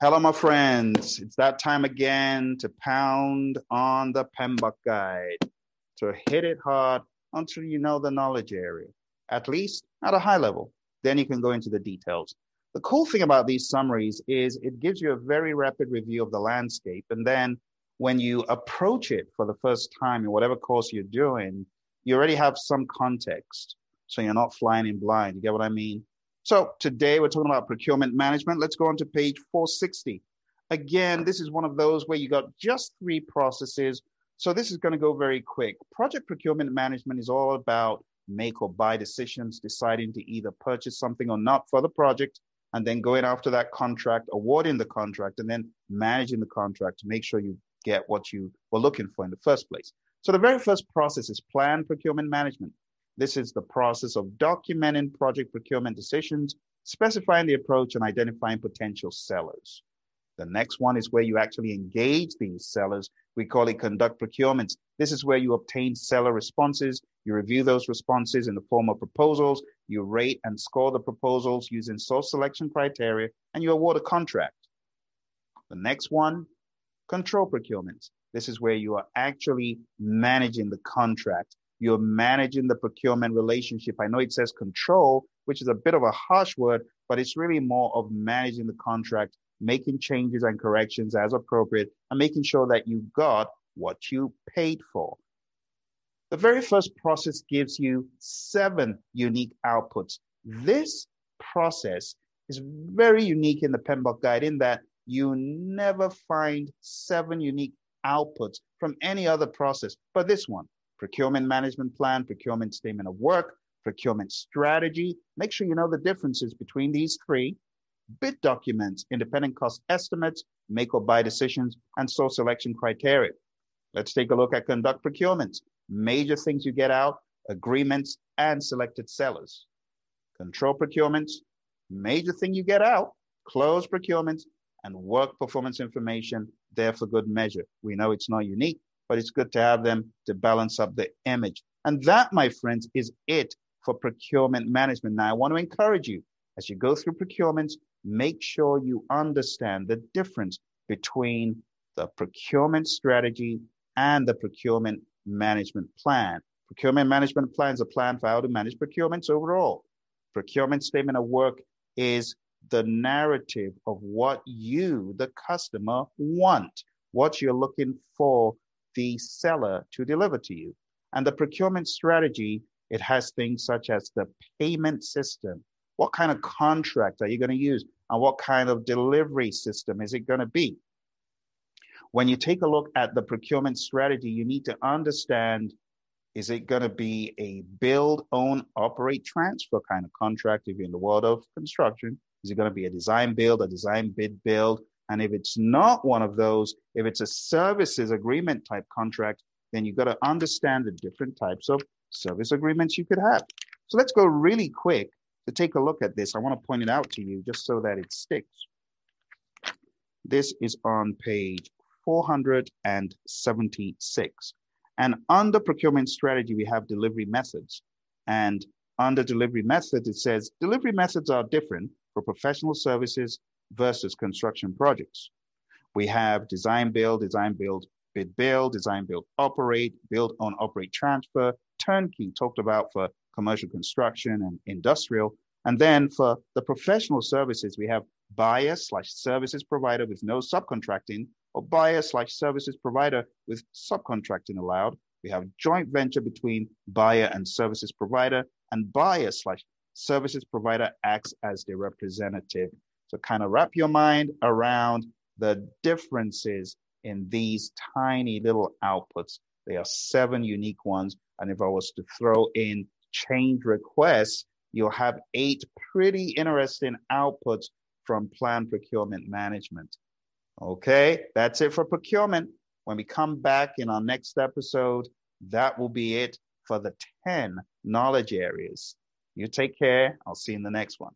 Hello, my friends. It's that time again to pound on the PMBOK guide, to hit it hard until you know the knowledge area, at least at a high level. Then you can go into the details. The cool thing about these summaries is it gives you a very rapid review of the landscape. And then when you approach it for the first time in whatever course you're doing, you already have some context. So you're not flying in blind. You get what I mean? So today we're talking about procurement management. Let's go on to page 460. Again, this is one of those where you got just three processes. So this is going to go very quick. Project procurement management is all about make or buy decisions, deciding to either purchase something or not for the project, and then going after that contract, awarding the contract, and then managing the contract to make sure you get what you were looking for in the first place. So the very first process is plan procurement management. This is the process of documenting project procurement decisions, specifying the approach, and identifying potential sellers. The next one is where you actually engage these sellers. We call it conduct procurements. This is where you obtain seller responses. You review those responses in the form of proposals. You rate and score the proposals using source selection criteria, and you award a contract. The next one, control procurements. This is where you are actually managing the contract you're managing the procurement relationship. I know it says control, which is a bit of a harsh word, but it's really more of managing the contract, making changes and corrections as appropriate, and making sure that you got what you paid for. The very first process gives you seven unique outputs. This process is very unique in the PMBOK guide in that you never find seven unique outputs from any other process, but this one procurement management plan, procurement statement of work, procurement strategy. Make sure you know the differences between these three. Bid documents, independent cost estimates, make or buy decisions, and source selection criteria. Let's take a look at conduct procurements. Major things you get out, agreements, and selected sellers. Control procurements, major thing you get out, close procurements, and work performance information there for good measure. We know it's not unique, but it's good to have them to balance up the image. And that, my friends, is it for procurement management. Now, I want to encourage you as you go through procurements, make sure you understand the difference between the procurement strategy and the procurement management plan. Procurement management plan is a plan for how to manage procurements overall. Procurement statement of work is the narrative of what you, the customer, want, what you're looking for the seller to deliver to you. And the procurement strategy, it has things such as the payment system. What kind of contract are you going to use? And what kind of delivery system is it going to be? When you take a look at the procurement strategy, you need to understand is it going to be a build, own, operate, transfer kind of contract if you're in the world of construction? Is it going to be a design build, a design bid build? And if it's not one of those, if it's a services agreement type contract, then you've got to understand the different types of service agreements you could have. So let's go really quick to take a look at this. I want to point it out to you just so that it sticks. This is on page 476. And under procurement strategy, we have delivery methods. And under delivery methods, it says delivery methods are different for professional services versus construction projects. We have design build, design build, bid build, design build operate, build own operate transfer, turnkey talked about for commercial construction and industrial. And then for the professional services, we have buyer slash services provider with no subcontracting or buyer slash services provider with subcontracting allowed. We have joint venture between buyer and services provider and buyer slash services provider acts as the representative so kind of wrap your mind around the differences in these tiny little outputs. There are seven unique ones. And if I was to throw in change requests, you'll have eight pretty interesting outputs from plan procurement management. Okay, that's it for procurement. When we come back in our next episode, that will be it for the 10 knowledge areas. You take care. I'll see you in the next one.